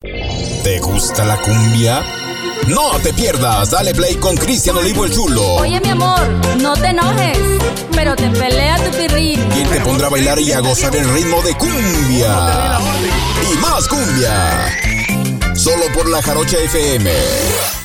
¿Te gusta la cumbia? No te pierdas, dale play con Cristian Olivo el Chulo. Oye mi amor, no te enojes, pero te pelea tu pirrín. Quien te pondrá a bailar y a gozar el ritmo de cumbia. Y más cumbia. Solo por la Jarocha FM.